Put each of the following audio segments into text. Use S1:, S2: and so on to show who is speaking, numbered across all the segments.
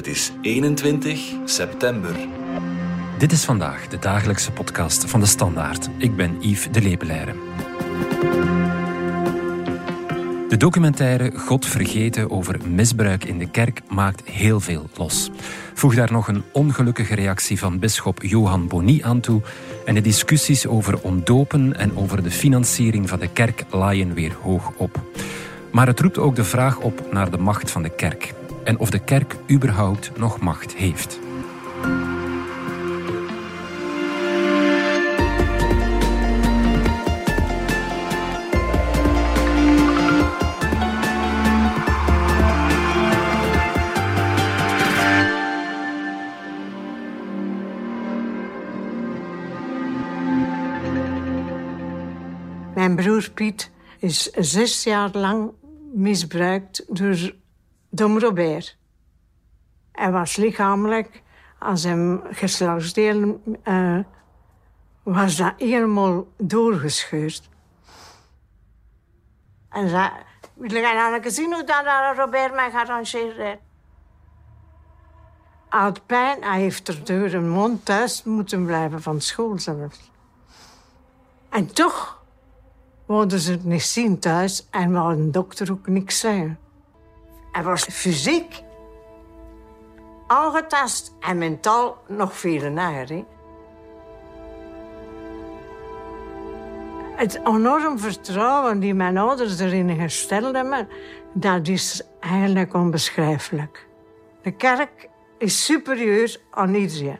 S1: Het is 21 september.
S2: Dit is vandaag de dagelijkse podcast van de Standaard. Ik ben Yves de Lepelaire. De documentaire God vergeten over misbruik in de kerk maakt heel veel los. Voeg daar nog een ongelukkige reactie van bisschop Johan Boni aan toe en de discussies over ontdopen en over de financiering van de kerk laaien weer hoog op. Maar het roept ook de vraag op naar de macht van de kerk en of de kerk überhaupt nog macht heeft.
S3: Mijn broer Piet is zes jaar lang misbruikt door Dom Robert. Hij was lichamelijk, als hem geslachtsdelen uh, was dat helemaal doorgescheurd. En zei, wil jij nou zien hoe dat Robert mij gearrangeerd heeft? Hij had pijn, hij heeft er door een mond thuis moeten blijven van school zelfs. En toch wilden ze het niet zien thuis en wou een dokter ook niks zeggen. Hij was fysiek aangetast en mentaal nog veel nager. Het enorm vertrouwen die mijn ouders erin gesteld hebben, dat is eigenlijk onbeschrijfelijk. De kerk is superieur aan iedereen.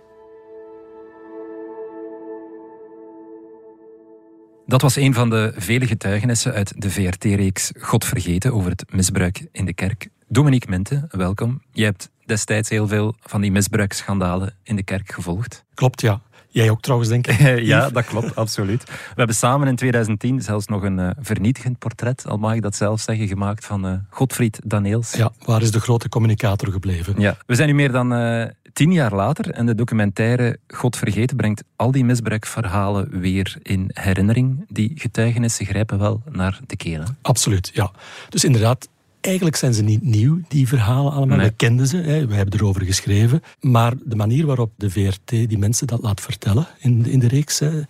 S2: Dat was een van de vele getuigenissen uit de VRT-reeks God vergeten over het misbruik in de kerk. Dominique Mente, welkom. Je hebt destijds heel veel van die misbruiksschandalen in de kerk gevolgd.
S4: Klopt, ja. Jij ook trouwens, denk ik.
S2: ja, dat klopt, absoluut. We hebben samen in 2010 zelfs nog een uh, vernietigend portret, al mag ik dat zelf zeggen, gemaakt van uh, Godfried Daneels.
S4: Ja, waar is de grote communicator gebleven?
S2: Ja, we zijn nu meer dan uh, tien jaar later en de documentaire God vergeten brengt al die misbruikverhalen weer in herinnering. Die getuigenissen grijpen wel naar de kelen.
S4: Absoluut, ja. Dus inderdaad, Eigenlijk zijn ze niet nieuw, die verhalen allemaal. We kenden ze, hè. we hebben erover geschreven. Maar de manier waarop de VRT die mensen dat laat vertellen in, in de reeks, hè,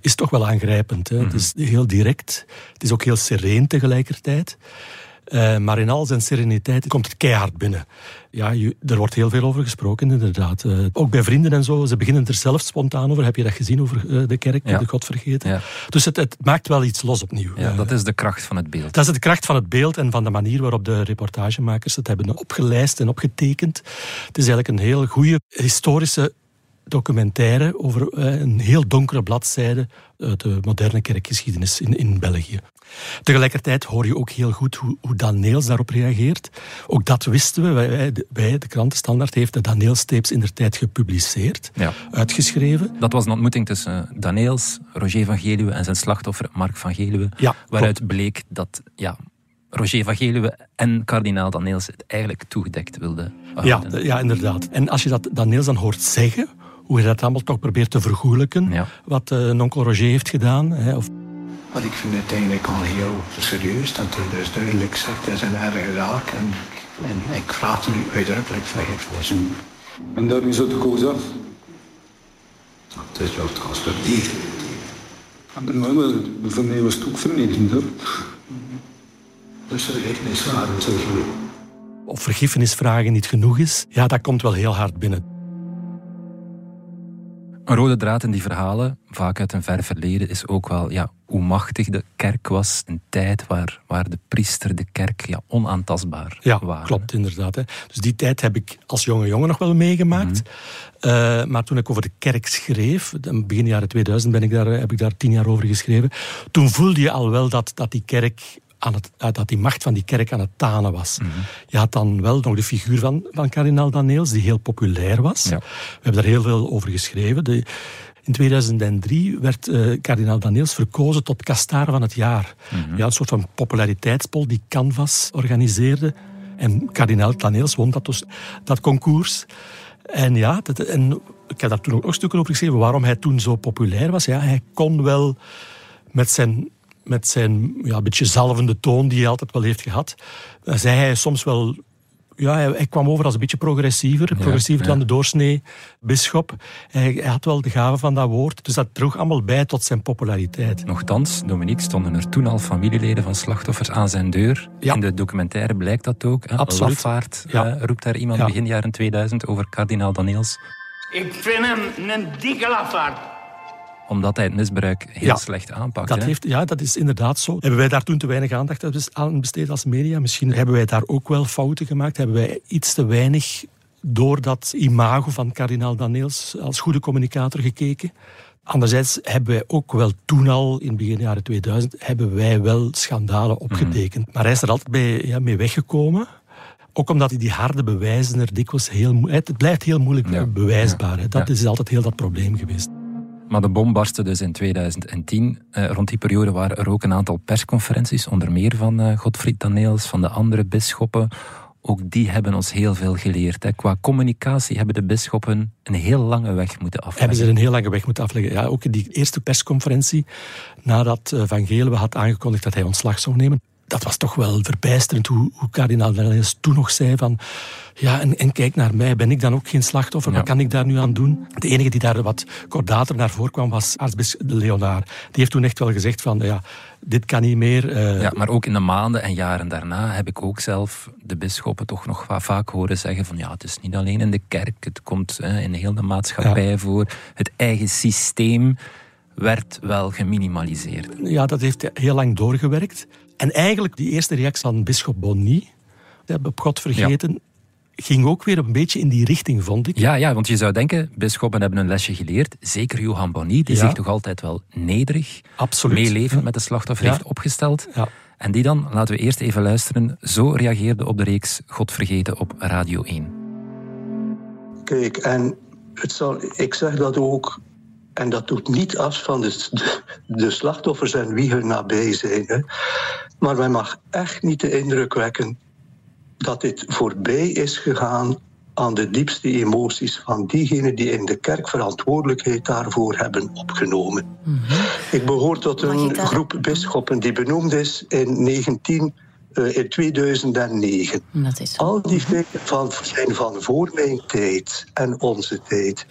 S4: is toch wel aangrijpend. Hè. Het is heel direct, het is ook heel sereen tegelijkertijd. Uh, maar in al zijn sereniteit komt het keihard binnen. Ja, je, er wordt heel veel over gesproken, inderdaad. Uh, ook bij vrienden en zo, ze beginnen er zelf spontaan over. Heb je dat gezien over uh, de kerk, ja. de God vergeten? Ja. Dus het, het, maakt wel iets los opnieuw.
S2: Ja, dat is de kracht van het beeld.
S4: Dat is de kracht van het beeld en van de manier waarop de reportagemakers het hebben opgelijst en opgetekend. Het is eigenlijk een heel goede historische documentaire over een heel donkere bladzijde uit de moderne kerkgeschiedenis in, in België. Tegelijkertijd hoor je ook heel goed hoe, hoe Dan Neels daarop reageert. Ook dat wisten we. Wij, wij de krantenstandaard heeft de Daneels-tapes in der tijd gepubliceerd, ja. uitgeschreven.
S2: Dat was een ontmoeting tussen Daneels, Roger van Geluwe en zijn slachtoffer Mark van Geluwe. Ja, waaruit bleek dat ja, Roger van Geluwe en kardinaal Daneels het eigenlijk toegedekt wilden
S4: houden. Ja, ja, inderdaad. En als je dat Daneels dan hoort zeggen, hoe hij dat allemaal toch probeert te vergoelijken, ja. wat uh, onkel Roger heeft gedaan... Hè, of
S5: maar ik vind het eigenlijk al heel serieus dat hij dus duidelijk zegt, dat is een erge zaak. En, en ik vraag er nu uitdrukkelijk vergiffenis.
S6: En daar is het koos af?
S5: Het is wel constructief.
S6: Maar voor mij was het ook vernietigend hoor.
S5: Dus vergiffenis vragen, zeg je.
S4: Of vergiffenis vragen niet genoeg is, ja, dat komt wel heel hard binnen.
S2: Een rode draad in die verhalen, vaak uit een ver verleden, is ook wel ja, hoe machtig de kerk was. Een tijd waar, waar de priester, de kerk ja, onaantastbaar
S4: ja,
S2: waren.
S4: klopt inderdaad. Hè. Dus die tijd heb ik als jonge jongen nog wel meegemaakt. Mhm. Uh, maar toen ik over de kerk schreef, begin jaren 2000 ben ik daar, heb ik daar tien jaar over geschreven, toen voelde je al wel dat, dat die kerk aan het, dat die macht van die kerk aan het tanen was. Mm -hmm. Je had dan wel nog de figuur van, van kardinaal Daneels, die heel populair was. Ja. We hebben daar heel veel over geschreven. De, in 2003 werd uh, kardinaal Daneels verkozen tot kastaar van het jaar. Mm -hmm. ja, een soort van populariteitspol die Canvas organiseerde. En kardinaal Daneels won dat, dus, dat concours. En ja, dat, en ik heb daar toen ook nog stukken over geschreven, waarom hij toen zo populair was. Ja, hij kon wel met zijn met zijn ja, beetje zalvende toon die hij altijd wel heeft gehad, zei hij soms wel Ja, hij, hij kwam over als een beetje progressiever. progressiever
S2: ja.
S4: dan de doorsnee bisschop. Hij, hij had wel de gave van dat woord. Dus dat droeg allemaal bij tot zijn populariteit.
S2: Nochtans, Dominique, stonden er toen al familieleden van slachtoffers aan zijn deur.
S4: Ja.
S2: In de documentaire blijkt dat ook. Hè?
S4: Absoluut.
S2: Lafaard
S4: Ja.
S2: eh, roept daar iemand
S4: Ja.
S2: begin jaren 2000 over kardinaal Daniels.
S7: Ik vind hem een dikke lafaard.
S2: Omdat hij het misbruik heel
S4: Ja.
S2: slecht aanpakt.
S4: Dat,
S2: hè?
S4: heeft, ja, dat is inderdaad zo. Hebben wij daar toen te weinig aandacht aan besteed als media? Misschien hebben wij daar ook wel fouten gemaakt. Hebben wij iets te weinig door dat imago van kardinaal Daniels als goede communicator gekeken? Anderzijds hebben wij ook wel toen al, in begin jaren 2000, hebben wij wel schandalen opgetekend. Maar hij is er altijd bij, ja, mee weggekomen. Ook omdat die harde bewijzen er dikwijls heel... Het blijft heel moeilijk
S2: Ja.
S4: bewijsbaar. Dat is altijd heel dat probleem geweest.
S2: Maar de bom barstte dus in 2010. Eh, rond die periode waren er ook een aantal persconferenties, onder meer van eh, Godfried Daniels, van de andere bisschoppen. Ook die hebben ons heel veel geleerd. Hè. Qua communicatie hebben de bisschoppen een heel lange weg moeten afleggen.
S4: Hebben ze een heel lange weg moeten afleggen. Ja, ook in die eerste persconferentie, nadat eh, Van Gelen had aangekondigd dat hij ontslag zou nemen. Dat was toch wel verbijsterend hoe, hoe kardinaal Daniels toen nog zei van... Ja, en, en kijk naar mij, ben ik dan ook geen slachtoffer?
S2: Ja.
S4: Wat kan ik daar nu aan doen? De enige die daar wat kordater naar voren kwam was aartsbisschop Leonaar. Die heeft toen echt wel gezegd van, ja, dit kan niet meer. eh,
S2: Ja, maar ook in de maanden en jaren daarna heb ik ook zelf de bisschoppen toch nog va- vaak horen zeggen van ja, het is niet alleen in de kerk, het komt hè, in heel de maatschappij voor. Het eigen systeem werd wel geminimaliseerd.
S4: Ja, dat heeft heel lang doorgewerkt. En eigenlijk die eerste reactie van bischop Bonny, op God vergeten, ging ook weer een beetje in die richting, vond ik.
S2: Ja, ja, want je zou denken, bisschoppen hebben een lesje geleerd. Zeker Johan Bonny, die
S4: Ja.
S2: zich toch altijd wel nederig,
S4: Absoluut.
S2: meelevend met de slachtoffer
S4: Ja.
S2: heeft opgesteld.
S4: Ja.
S2: En die dan, laten we eerst even luisteren, zo reageerde op de reeks God vergeten op Radio 1.
S8: Kijk, en het zal, ik zeg dat ook, en dat doet niet af van de, de, de slachtoffers en wie er nabij zijn. Hè. Maar men mag echt niet de indruk wekken dat dit voorbij is gegaan aan de diepste emoties van diegenen die in de kerk verantwoordelijkheid daarvoor hebben opgenomen. Ik behoor tot een
S9: daar-
S8: groep bisschoppen die benoemd is in, 19, eh, in 2009.
S9: Dat is zo.
S8: Al die feiten van, zijn van voor mijn tijd en onze tijd.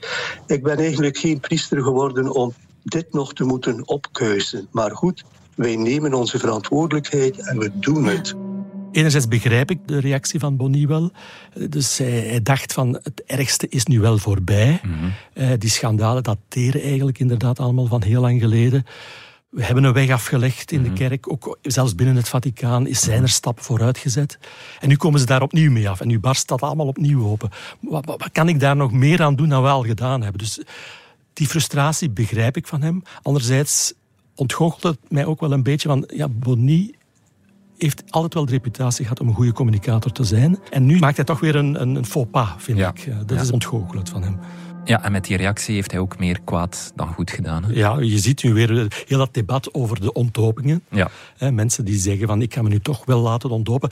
S8: Ik ben eigenlijk geen priester geworden om dit nog te moeten opkuisen. Maar goed, wij nemen onze verantwoordelijkheid en we doen het.
S4: Enerzijds begrijp ik de reactie van Bonny wel. Dus hij, hij dacht van het ergste is nu wel voorbij. Eh, die schandalen dateren eigenlijk inderdaad allemaal van heel lang geleden. We hebben een weg afgelegd in de kerk. Ook zelfs binnen het Vaticaan is zijn er stappen vooruit gezet. En nu komen ze daar opnieuw mee af. En nu barst dat allemaal opnieuw open. Wat, wat, wat kan ik daar nog meer aan doen dan we al gedaan hebben? Dus die frustratie begrijp ik van hem. Anderzijds ontgoochelt het mij ook wel een beetje van... Ja, Bonny heeft altijd wel de reputatie gehad om een goede communicator te zijn. En nu maakt hij toch weer een, een, een faux pas, vind
S2: Ja.
S4: ik. Eh, Dat
S2: Ja.
S4: is ontgoochelend van hem.
S2: Ja, en met die reactie heeft hij ook meer kwaad dan goed gedaan. Hè?
S4: Ja, je ziet nu weer eh, heel dat debat over de ontdopingen.
S2: Ja.
S4: Mensen die zeggen van ik ga me nu toch wel laten ontdopen.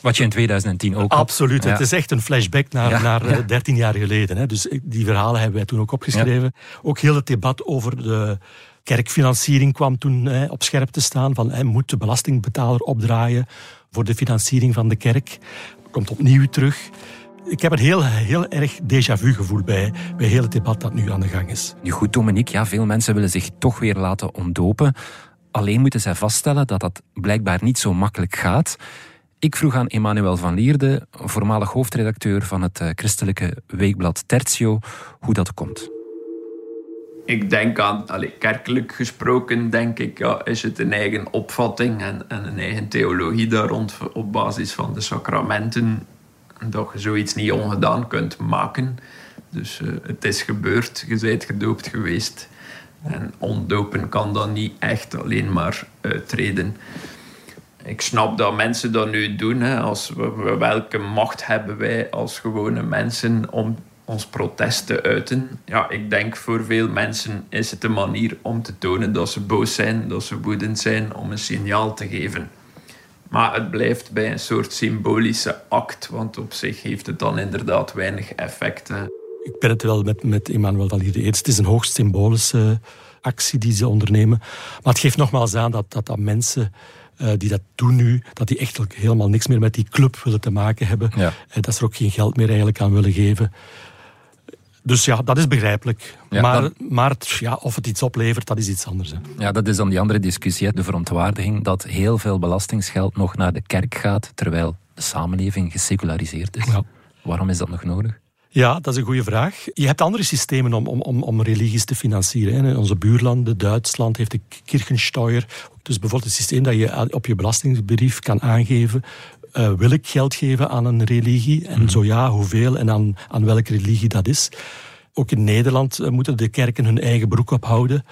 S2: Wat je in 2010 ook had.
S4: Absoluut,
S2: Ja.
S4: het is echt een flashback naar,
S2: Ja,
S4: naar eh,
S2: ja.
S4: 13 jaar geleden. Hè. Dus eh, die verhalen hebben wij toen ook opgeschreven. Ook heel het debat over de kerkfinanciering kwam toen hè, op scherp te staan. Van, hè, moet de belastingbetaler opdraaien voor de financiering van de kerk? Komt opnieuw terug. Ik heb een heel, heel erg déjà vu gevoel bij, bij heel het debat dat nu aan de gang is.
S2: Nu goed, Dominique, ja, veel mensen willen zich toch weer laten ontdopen. Alleen moeten zij vaststellen dat dat blijkbaar niet zo makkelijk gaat. Ik vroeg aan Emmanuel van Lierde, voormalig hoofdredacteur van het eh, christelijke weekblad Tertio, hoe dat komt.
S10: Ik denk aan, allee, kerkelijk gesproken, denk ik, ja, is het een eigen opvatting en, en een eigen theologie daar rond op basis van de sacramenten, dat je zoiets niet ongedaan kunt maken. Dus eh, het is gebeurd, je bent gedoopt geweest. En ontdopen kan dan niet echt alleen maar uittreden. Ik snap dat mensen dat nu doen. Hè, als we, we- welke macht hebben wij als gewone mensen om ons protest te uiten? Ja, ik denk voor veel mensen is het een manier om te tonen dat ze boos zijn, dat ze woedend zijn, om een signaal te geven. Maar het blijft bij een soort symbolische act, want op zich heeft het dan inderdaad weinig effect. Hè.
S4: Ik ben het wel met, met Emmanuel van Lierde eens. Het is een hoogst symbolische actie die ze ondernemen. Maar het geeft nogmaals aan dat, dat, dat mensen eh, die dat doen nu, dat die echt ook helemaal niks meer met die club willen te maken hebben.
S2: Ja.
S4: En dat ze er ook geen geld meer eigenlijk aan willen geven. Dus ja, dat is begrijpelijk.
S2: Ja,
S4: maar
S2: dan-
S4: maar ja, of het iets oplevert, dat is iets anders. Hè.
S2: Ja, dat is dan die andere discussie, hè, de verontwaardiging dat heel veel belastingsgeld nog naar de kerk gaat, terwijl de samenleving geseculariseerd is.
S4: Ja.
S2: Waarom is dat nog nodig?
S4: Ja, dat is een goede vraag. Je hebt andere systemen om, om, om, om religies te financieren. hè. Onze buurlanden, Duitsland, heeft de Kirchensteuer. Dus bijvoorbeeld het systeem dat je aan- op je belastingbrief kan aangeven... eh, wil ik geld geven aan een religie? En zo ja, hoeveel en aan, aan welke religie dat is. Ook in Nederland eh, moeten de kerken hun eigen broek ophouden.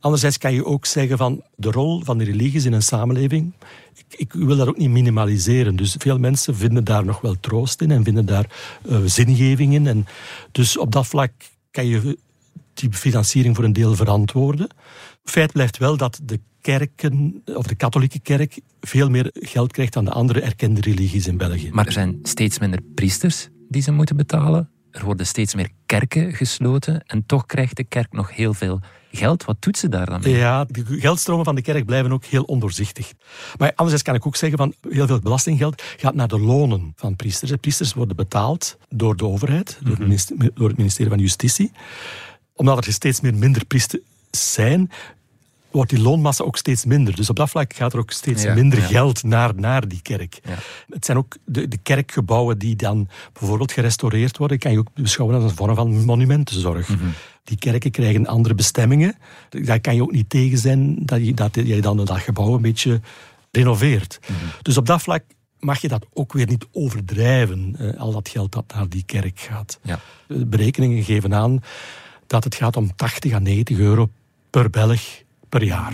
S4: Anderzijds kan je ook zeggen van de rol van de religies in een samenleving. Ik, ik wil dat ook niet minimaliseren. Dus veel mensen vinden daar nog wel troost in en vinden daar eh, zingeving in. En dus op dat vlak kan je die financiering voor een deel verantwoorden. Feit blijft wel dat de kerken, of de katholieke kerk, veel meer geld krijgt dan de andere erkende religies in België.
S2: Maar er zijn steeds minder priesters die ze moeten betalen. Er worden steeds meer kerken gesloten en toch krijgt de kerk nog heel veel geld. Wat doet ze daar dan mee?
S4: Ja, de geldstromen van de kerk blijven ook heel ondoorzichtig. Maar anderzijds kan ik ook zeggen van heel veel belastinggeld gaat naar de lonen van priesters. Priesters worden betaald door de overheid, door, het door het ministerie van Justitie. Omdat er steeds meer minder priesters zijn, wordt die loonmassa ook steeds minder. Dus op dat vlak gaat er ook steeds
S2: Ja,
S4: minder
S2: ja.
S4: geld naar, naar die kerk.
S2: Ja.
S4: Het zijn ook de, de kerkgebouwen die dan bijvoorbeeld gerestaureerd worden, kan je ook beschouwen als een vorm van monumentenzorg.
S2: Mhm.
S4: Die kerken krijgen andere bestemmingen. Daar kan je ook niet tegen zijn dat je, dat je dan dat gebouw een beetje renoveert.
S2: Mhm.
S4: Dus op dat vlak mag je dat ook weer niet overdrijven, eh, al dat geld dat naar die kerk gaat. De berekeningen geven aan dat het gaat om 80 à 90 euro per Belg per jaar.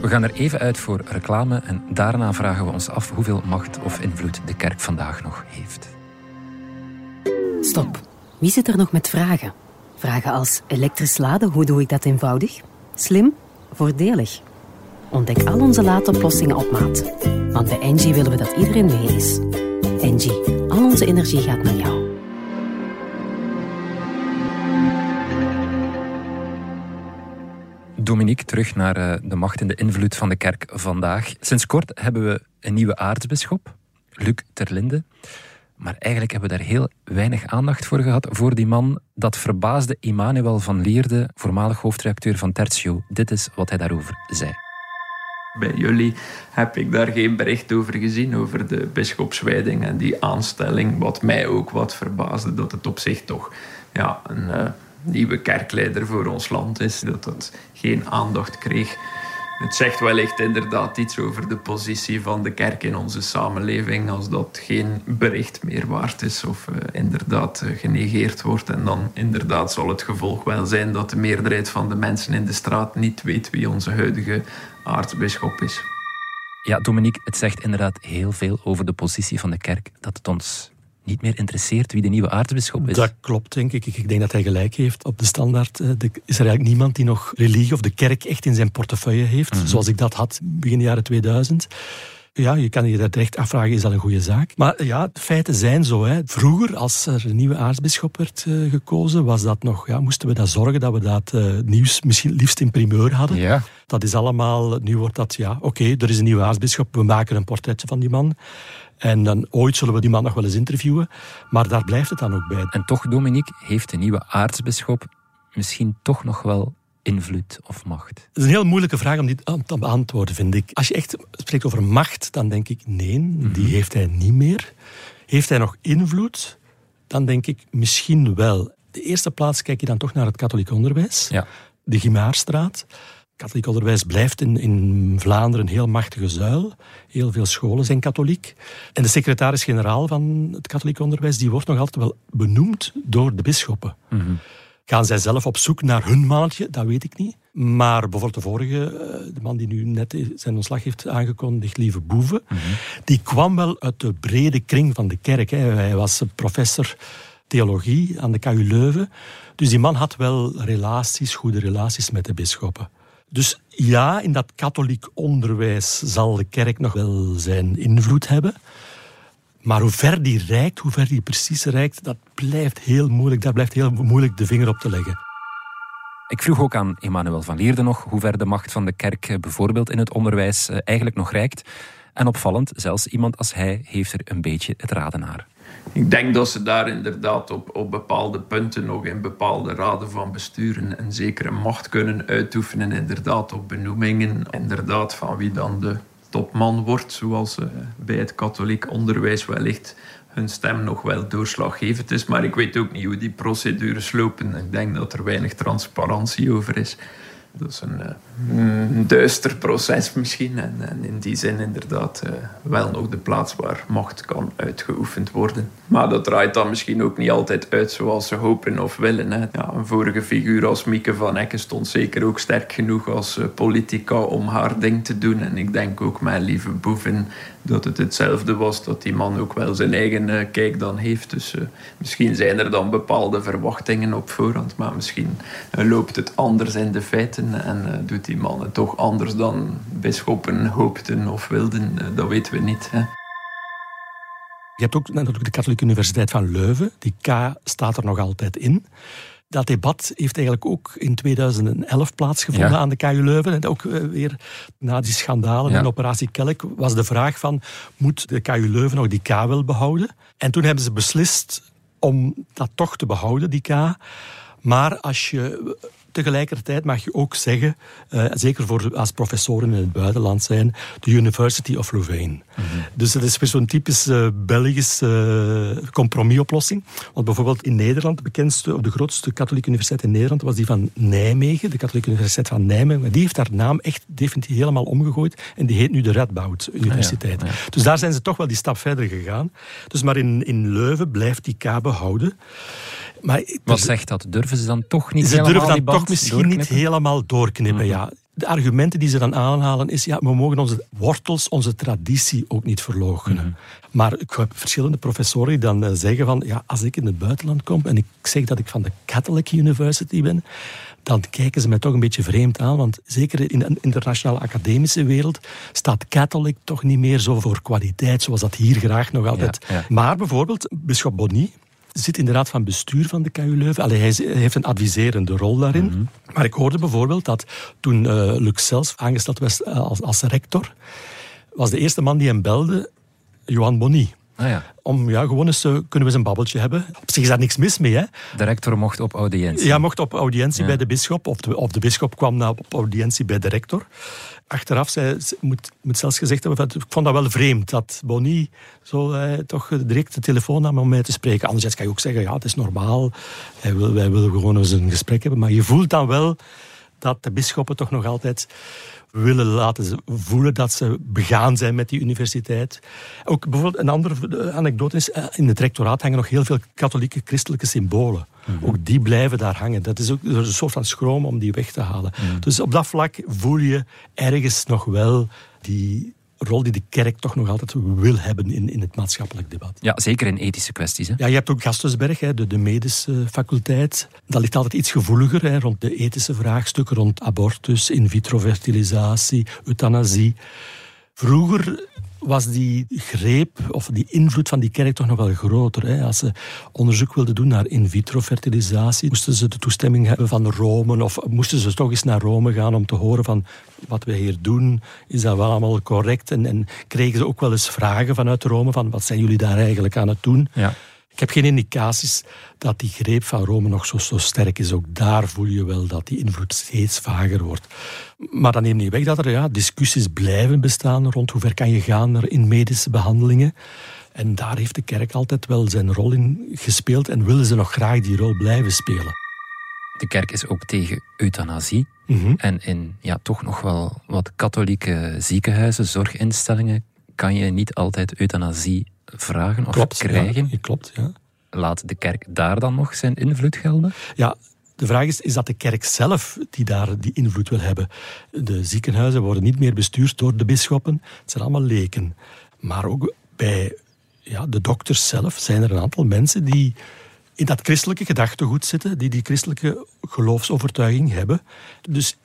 S2: We gaan er even uit voor reclame en daarna vragen we ons af hoeveel macht of invloed de kerk vandaag nog heeft.
S9: Stop. Wie zit er nog met vragen? Vragen als elektrisch laden, hoe doe ik dat eenvoudig? Slim? Voordelig? Ontdek al onze laadoplossingen op maat. Want bij Engie willen we dat iedereen mee is. Engie, al onze energie gaat naar jou.
S2: Dominique, terug naar eh, de macht en de invloed van de kerk vandaag. Sinds kort hebben we een nieuwe aartsbisschop, Luc Terlinde. Maar eigenlijk hebben we daar heel weinig aandacht voor gehad, voor die man. Dat verbaasde Emmanuel van Lierde, voormalig hoofdredacteur van Tertio. Dit is wat hij daarover zei.
S10: Bij jullie heb ik daar geen bericht over gezien, over de bischopswijding en die aanstelling. Wat mij ook wat verbaasde, dat het op zich toch ja, een eh, nieuwe kerkleider voor ons land is. Dat dat geen aandacht kreeg. Het zegt wellicht inderdaad iets over de positie van de kerk in onze samenleving als dat geen bericht meer waard is of eh, inderdaad eh, genegeerd wordt. En dan inderdaad zal het gevolg wel zijn dat de meerderheid van de mensen in de straat niet weet wie onze huidige aartsbisschop is.
S2: Ja, Dominique, het zegt inderdaad heel veel over de positie van de kerk. Dat het ons niet meer interesseert wie de nieuwe aartsbisschop is.
S4: Dat klopt, denk ik. Ik denk dat hij gelijk heeft op de standaard. Eh, de- Is er eigenlijk niemand die nog religie of de kerk echt in zijn portefeuille heeft, zoals ik dat had begin jaren 2000. Ja, je kan je daar terecht afvragen, is dat een goede zaak? Maar ja, de feiten zijn zo. Hè. Vroeger, als er een nieuwe aartsbisschop werd eh, gekozen, was dat nog, ja, moesten we dat zorgen dat we dat eh, nieuws misschien liefst in primeur hadden.
S2: Ja.
S4: Dat is allemaal, nu wordt dat, ja, oké, er is een nieuwe aartsbisschop, we maken een portretje van die man. En dan ooit zullen we die man nog wel eens interviewen, maar daar blijft het dan ook bij.
S2: En toch, Dominique, heeft de nieuwe aartsbisschop misschien toch nog wel invloed of macht?
S4: Het is een heel moeilijke vraag om dit aan te beantwoorden, vind ik. Als je echt spreekt over macht, dan denk ik nee, die heeft hij niet meer. Heeft hij nog invloed? Dan denk ik misschien wel. De eerste plaats kijk je dan toch naar het katholiek onderwijs.
S2: Ja.
S4: De Gimaarstraat. Katholiek onderwijs blijft in, in Vlaanderen een heel machtige zuil. Heel veel scholen zijn katholiek. En de secretaris-generaal van het katholiek onderwijs die wordt nog altijd wel benoemd door de bisschoppen. Gaan zij zelf op zoek naar hun mannetje? Dat weet ik niet. Maar bijvoorbeeld de vorige, eh, de man die nu net zijn ontslag heeft aangekondigd, Lieve Boeven, die kwam wel uit de brede kring van de kerk. Hè. Hij was professor theologie aan de KU Leuven. Dus die man had wel relaties, goede relaties met de bisschoppen. Dus ja, in dat katholiek onderwijs zal de kerk nog wel zijn invloed hebben. Maar hoe ver die reikt, hoe ver die precies reikt, dat blijft heel moeilijk. Daar blijft heel moeilijk de vinger op te leggen.
S2: Ik vroeg ook aan Emmanuel van Lierde nog hoe ver de macht van de kerk eh, bijvoorbeeld in het onderwijs eh, eigenlijk nog reikt. En opvallend, zelfs iemand als hij heeft er een beetje het raden naar.
S10: Ik denk dat ze daar inderdaad op, op bepaalde punten nog in bepaalde raden van besturen een zekere macht kunnen uitoefenen. Inderdaad op benoemingen, inderdaad van wie dan de topman wordt, zoals uh, bij het katholiek onderwijs wellicht hun stem nog wel doorslaggevend is. Maar ik weet ook niet hoe die procedures lopen. Ik denk dat er weinig transparantie over is. Dat is een, uh, duister proces misschien. En, in die zin inderdaad uh, wel nog de plaats waar macht kan uitgeoefend worden. Maar dat draait dan misschien ook niet altijd uit zoals ze hopen of willen. Hè. Ja, een vorige figuur als Mieke van Ecken stond zeker ook sterk genoeg als uh, politica om haar ding te doen. En ik denk ook mijn lieve boeven dat het hetzelfde was. Dat die man ook wel zijn eigen kijk dan heeft. Dus misschien zijn er dan bepaalde verwachtingen op voorhand. Maar misschien loopt het anders in de feiten en doet die man het toch anders dan bisschoppen hoopten of wilden. Dat weten we niet. Hè.
S4: Je hebt ook natuurlijk de Katholieke Universiteit van Leuven. Die K staat er nog altijd in. Dat debat heeft eigenlijk ook in 2011 plaatsgevonden ja. aan de KU Leuven. En ook weer na die schandalen ja. in Operatie Kelk was de vraag van... moet de KU Leuven nog die K wel behouden? En toen hebben ze beslist om dat toch te behouden, die K. Maar als je tegelijkertijd mag je ook zeggen, uh, zeker voor als professoren in het buitenland zijn, de University of Louvain. Mm -hmm. Dus dat is weer zo'n typisch uh, Belgische uh, compromisoplossing. Want bijvoorbeeld in Nederland, de bekendste of de grootste katholieke universiteit in Nederland was die van Nijmegen, de katholieke universiteit van Nijmegen. Maar die heeft haar naam echt definitief helemaal omgegooid en die heet nu de Radboud Universiteit. Ah, ja. Ja. Dus daar zijn ze toch wel die stap verder gegaan. Dus maar in, in Leuven blijft die K behouden.
S2: Maar, Wat zegt dat? Durven ze dan toch niet
S4: ze
S2: helemaal
S4: durven dan toch misschien niet helemaal doorknippen, mm -hmm. ja. De argumenten die ze dan aanhalen is, ja, we mogen onze wortels, onze traditie ook niet verloochenen. Mm -hmm. Maar ik heb verschillende professoren die dan uh, zeggen van, ja, als ik in het buitenland kom en ik zeg dat ik van de Catholic University ben, dan kijken ze mij toch een beetje vreemd aan. Want zeker in de internationale academische wereld staat katholiek toch niet meer zo voor kwaliteit, zoals dat hier graag nog altijd. Ja, ja. Maar bijvoorbeeld, Bisschop Bonny, zit in de raad van bestuur van de KU Leuven. Allee, hij heeft een adviserende rol daarin. Mm -hmm. Maar ik hoorde bijvoorbeeld dat toen uh, Lux zelf aangesteld was als, als rector, was de eerste man die hem belde Johan Bonny.
S2: Ah, ja.
S4: Om ja, gewoon eens uh, kunnen we eens een babbeltje hebben. Op zich is daar niks mis mee. Hè?
S2: De rector mocht op audiëntie.
S4: Ja, mocht op audiëntie ja. bij de bisschop. Of de, of de bisschop kwam nou op audiëntie bij de rector. Achteraf zei, moet, zelfs gezegd hebben, ik vond dat wel vreemd dat Bonnie zo eh, toch direct de telefoon nam om mij te spreken. Anderzijds kan je ook zeggen, ja, het is normaal. Wij wij willen gewoon eens een gesprek hebben. Maar je voelt dan wel dat de bisschoppen toch nog altijd willen laten voelen dat ze begaan zijn met die universiteit. Ook bijvoorbeeld een andere anekdote is, in het rectoraat hangen nog heel veel katholieke christelijke symbolen. Mm -hmm. Ook die blijven daar hangen. Dat is ook een soort van schroom om die weg te halen. Mm -hmm. Dus op dat vlak voel je ergens nog wel die rol die de kerk toch nog altijd wil hebben in, in het maatschappelijk debat.
S2: Ja, zeker in ethische kwesties. Hè?
S4: Ja, je hebt ook Gastensberg, hè, de, de medische faculteit. Dat ligt altijd iets gevoeliger hè, rond de ethische vraagstukken, rond abortus, in vitro fertilisatie, euthanasie. Vroeger was die greep of die invloed van die kerk toch nog wel groter. Hè? Als ze onderzoek wilden doen naar in vitro fertilisatie, moesten ze de toestemming hebben van Rome of moesten ze toch eens naar Rome gaan om te horen van wat wij hier doen, is dat wel allemaal correct? En, en kregen ze ook wel eens vragen vanuit Rome van wat zijn jullie daar eigenlijk aan het doen?
S2: Ja.
S4: Ik heb geen indicaties dat die greep van Rome nog zo, zo sterk is. Ook daar voel je wel dat die invloed steeds vager wordt. Maar dat neemt niet weg dat er ja, discussies blijven bestaan rond hoe ver kan je gaan in medische behandelingen. En daar heeft de kerk altijd wel zijn rol in gespeeld en willen ze nog graag die rol blijven spelen.
S2: De kerk is ook tegen euthanasie. Mm -hmm. En in ja, toch nog wel wat katholieke ziekenhuizen, zorginstellingen, kan je niet altijd euthanasie vragen of
S4: klopt,
S2: krijgen.
S4: Ja, klopt, ja.
S2: Laat de kerk daar dan nog zijn invloed gelden?
S4: Ja, de vraag is, is dat de kerk zelf die daar die invloed wil hebben? De ziekenhuizen worden niet meer bestuurd door de bisschoppen. Het zijn allemaal leken. Maar ook bij ja, de dokters zelf zijn er een aantal mensen die in dat christelijke gedachtegoed zitten, die die christelijke geloofsovertuiging hebben. Dus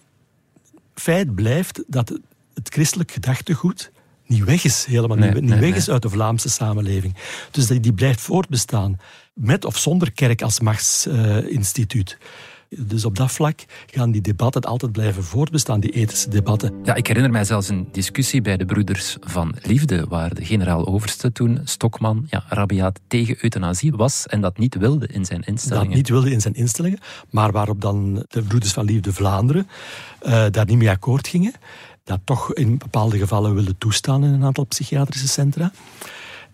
S4: feit blijft dat het christelijk gedachtegoed niet weg is, helemaal nee, niet, nee, weg nee. is uit de Vlaamse samenleving. Dus die, die blijft voortbestaan, met of zonder kerk als machtsinstituut. Dus op dat vlak gaan die debatten altijd blijven voortbestaan, die ethische debatten.
S2: Ja, ik herinner mij zelfs een discussie bij de Broeders van Liefde, waar de generaal-overste toen, Stokman, ja, rabiaat tegen euthanasie was en dat niet wilde in zijn instellingen.
S4: Dat niet wilde in zijn instellingen, maar waarop dan de Broeders van Liefde Vlaanderen uh, daar niet mee akkoord gingen. Dat toch in bepaalde gevallen wilden toestaan in een aantal psychiatrische centra.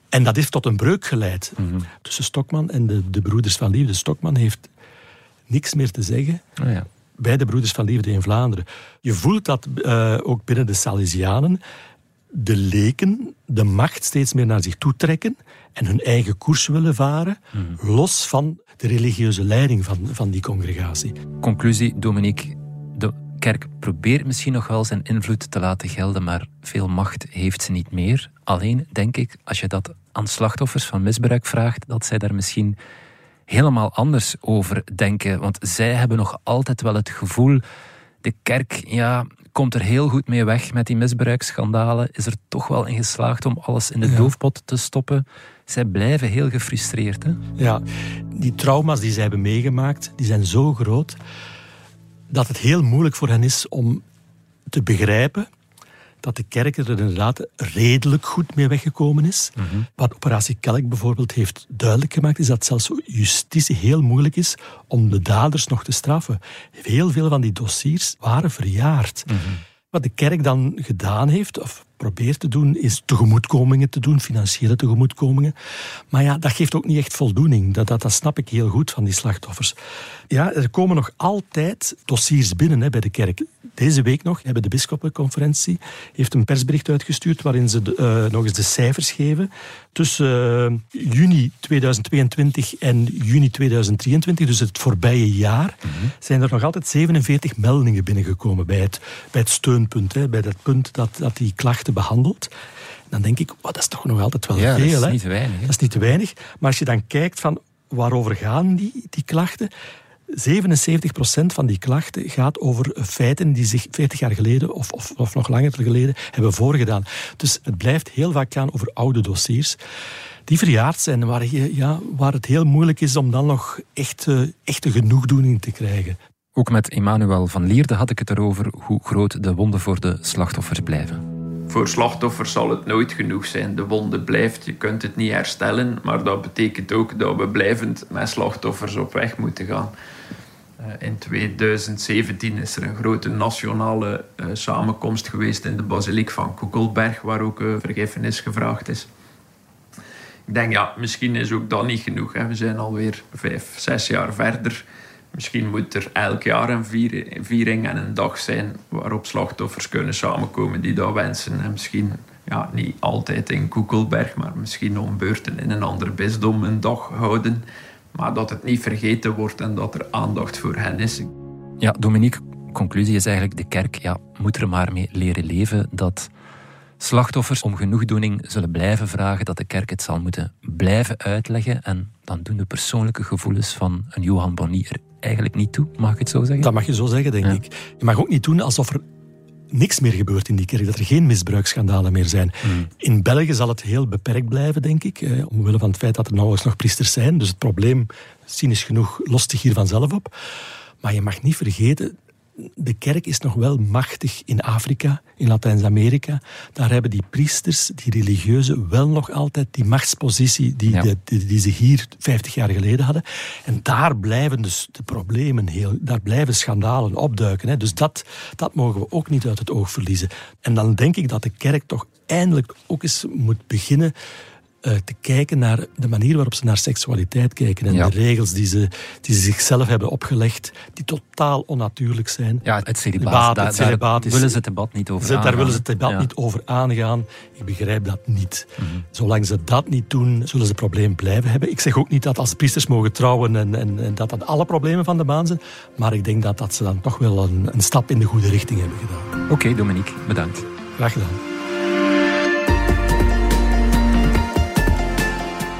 S4: En dat heeft tot een breuk geleid mm -hmm. tussen Stokman en de, de Broeders van Liefde. Stokman heeft niks meer te zeggen
S2: oh ja.
S4: bij de Broeders van Liefde in Vlaanderen. Je voelt dat uh, ook binnen de Salesianen de leken de macht steeds meer naar zich toe trekken en hun eigen koers willen varen, mm. los van de religieuze leiding van, van die congregatie.
S2: Conclusie, Dominique. Kerk probeert misschien nog wel zijn invloed te laten gelden, maar veel macht heeft ze niet meer. Alleen denk ik, als je dat aan slachtoffers van misbruik vraagt, dat zij daar misschien helemaal anders over denken. Want zij hebben nog altijd wel het gevoel, de kerk ja, komt er heel goed mee weg met die misbruiksschandalen, is er toch wel in geslaagd om alles in de ja. doofpot te stoppen. Zij blijven heel gefrustreerd. Hè?
S4: Ja, die trauma's die zij hebben meegemaakt, die zijn zo groot dat het heel moeilijk voor hen is om te begrijpen dat de kerk er inderdaad redelijk goed mee weggekomen is.
S2: Mhm.
S4: Wat Operatie Kelk bijvoorbeeld heeft duidelijk gemaakt, is dat zelfs justitie heel moeilijk is om de daders nog te straffen. Heel veel van die dossiers waren verjaard.
S2: Mhm.
S4: Wat de kerk dan gedaan heeft, of probeert te doen, is tegemoetkomingen te doen, financiële tegemoetkomingen. Maar ja, dat geeft ook niet echt voldoening. Dat, dat, dat snap ik heel goed van die slachtoffers. Ja, er komen nog altijd dossiers binnen hè, bij de kerk. Deze week nog hebben de bisschoppenconferentie heeft een persbericht uitgestuurd waarin ze de, uh, nog eens de cijfers geven. Tussen uh, juni 2022 en juni 2023, dus het voorbije jaar,
S2: mm -hmm.
S4: zijn er nog altijd 47 meldingen binnengekomen bij het, bij het steunpunt, hè, bij dat punt dat, dat die klachten behandelt. Dan denk ik, oh, dat is toch nog altijd wel
S2: ja,
S4: veel.
S2: Dat is
S4: hè?
S2: niet te weinig. Hè?
S4: Dat is niet te weinig. Maar als je dan kijkt van waarover gaan die, die klachten, 77% van die klachten gaat over feiten die zich 40 jaar geleden of, of, of, nog langer geleden hebben voorgedaan. Dus het blijft heel vaak gaan over oude dossiers die verjaard zijn, waar, je, ja, waar het heel moeilijk is om dan nog echt, echte genoegdoening te krijgen.
S2: Ook met Emmanuel van Lierde had ik het erover hoe groot de wonden voor de slachtoffers blijven.
S10: Voor slachtoffers zal het nooit genoeg zijn. De wonde blijft, je kunt het niet herstellen, maar dat betekent ook dat we blijvend met slachtoffers op weg moeten gaan. In 2017 is er een grote nationale uh, samenkomst geweest in de basiliek van Koekelberg, waar ook uh, vergiffenis gevraagd is. Ik denk, ja, misschien is ook dat niet genoeg. Hè. We zijn alweer vijf, zes jaar verder. Misschien moet er elk jaar een viering en een dag zijn waarop slachtoffers kunnen samenkomen die dat wensen. En misschien ja, niet altijd in Koekelberg, maar misschien om beurten in een ander bisdom een dag houden. Maar dat het niet vergeten wordt en dat er aandacht voor hen is.
S2: Ja, Dominique, conclusie is eigenlijk: de kerk ja, moet er maar mee leren leven dat slachtoffers om genoegdoening zullen blijven vragen, dat de kerk het zal moeten blijven uitleggen. En dan doen de persoonlijke gevoelens van een Johan Bonny er eigenlijk niet toe, mag ik het zo zeggen?
S4: Dat mag je zo zeggen, denk ja. ik. Je mag ook niet doen alsof er niks meer gebeurt in die kerk, dat er geen misbruiksschandalen meer zijn.
S2: Mm.
S4: In België zal het heel beperkt blijven, denk ik, eh, omwille van het feit dat er nauwelijks nog priesters zijn. Dus het probleem, cynisch genoeg, lost zich hier vanzelf op. Maar je mag niet vergeten, de kerk is nog wel machtig in Afrika, in Latijns-Amerika. Daar hebben die priesters, die religieuzen, wel nog altijd die machtspositie die,
S2: Ja.
S4: de, die, die ze hier 50 jaar geleden hadden. En daar blijven dus de problemen heel, daar blijven schandalen opduiken. Hè. Dus dat, dat mogen we ook niet uit het oog verliezen. En dan denk ik dat de kerk toch eindelijk ook eens moet beginnen uh, te kijken naar de manier waarop ze naar seksualiteit kijken en
S2: Ja.
S4: de regels die ze, die ze zichzelf hebben opgelegd, die totaal onnatuurlijk zijn.
S2: Ja, het celibaat, daar,
S4: celibaat
S2: daar willen ze het debat niet over
S4: Ze- daar willen ze het debat
S2: Ja.
S4: niet over aangaan. Ik begrijp dat niet.
S2: Mhm.
S4: Zolang ze dat niet doen, zullen ze het probleem blijven hebben. Ik zeg ook niet dat als priesters mogen trouwen en, en, en dat dat alle problemen van de baan zijn. Maar ik denk dat, dat ze dan toch wel een, een stap in de goede richting hebben gedaan.
S2: Oké, Dominique, bedankt.
S4: Graag gedaan.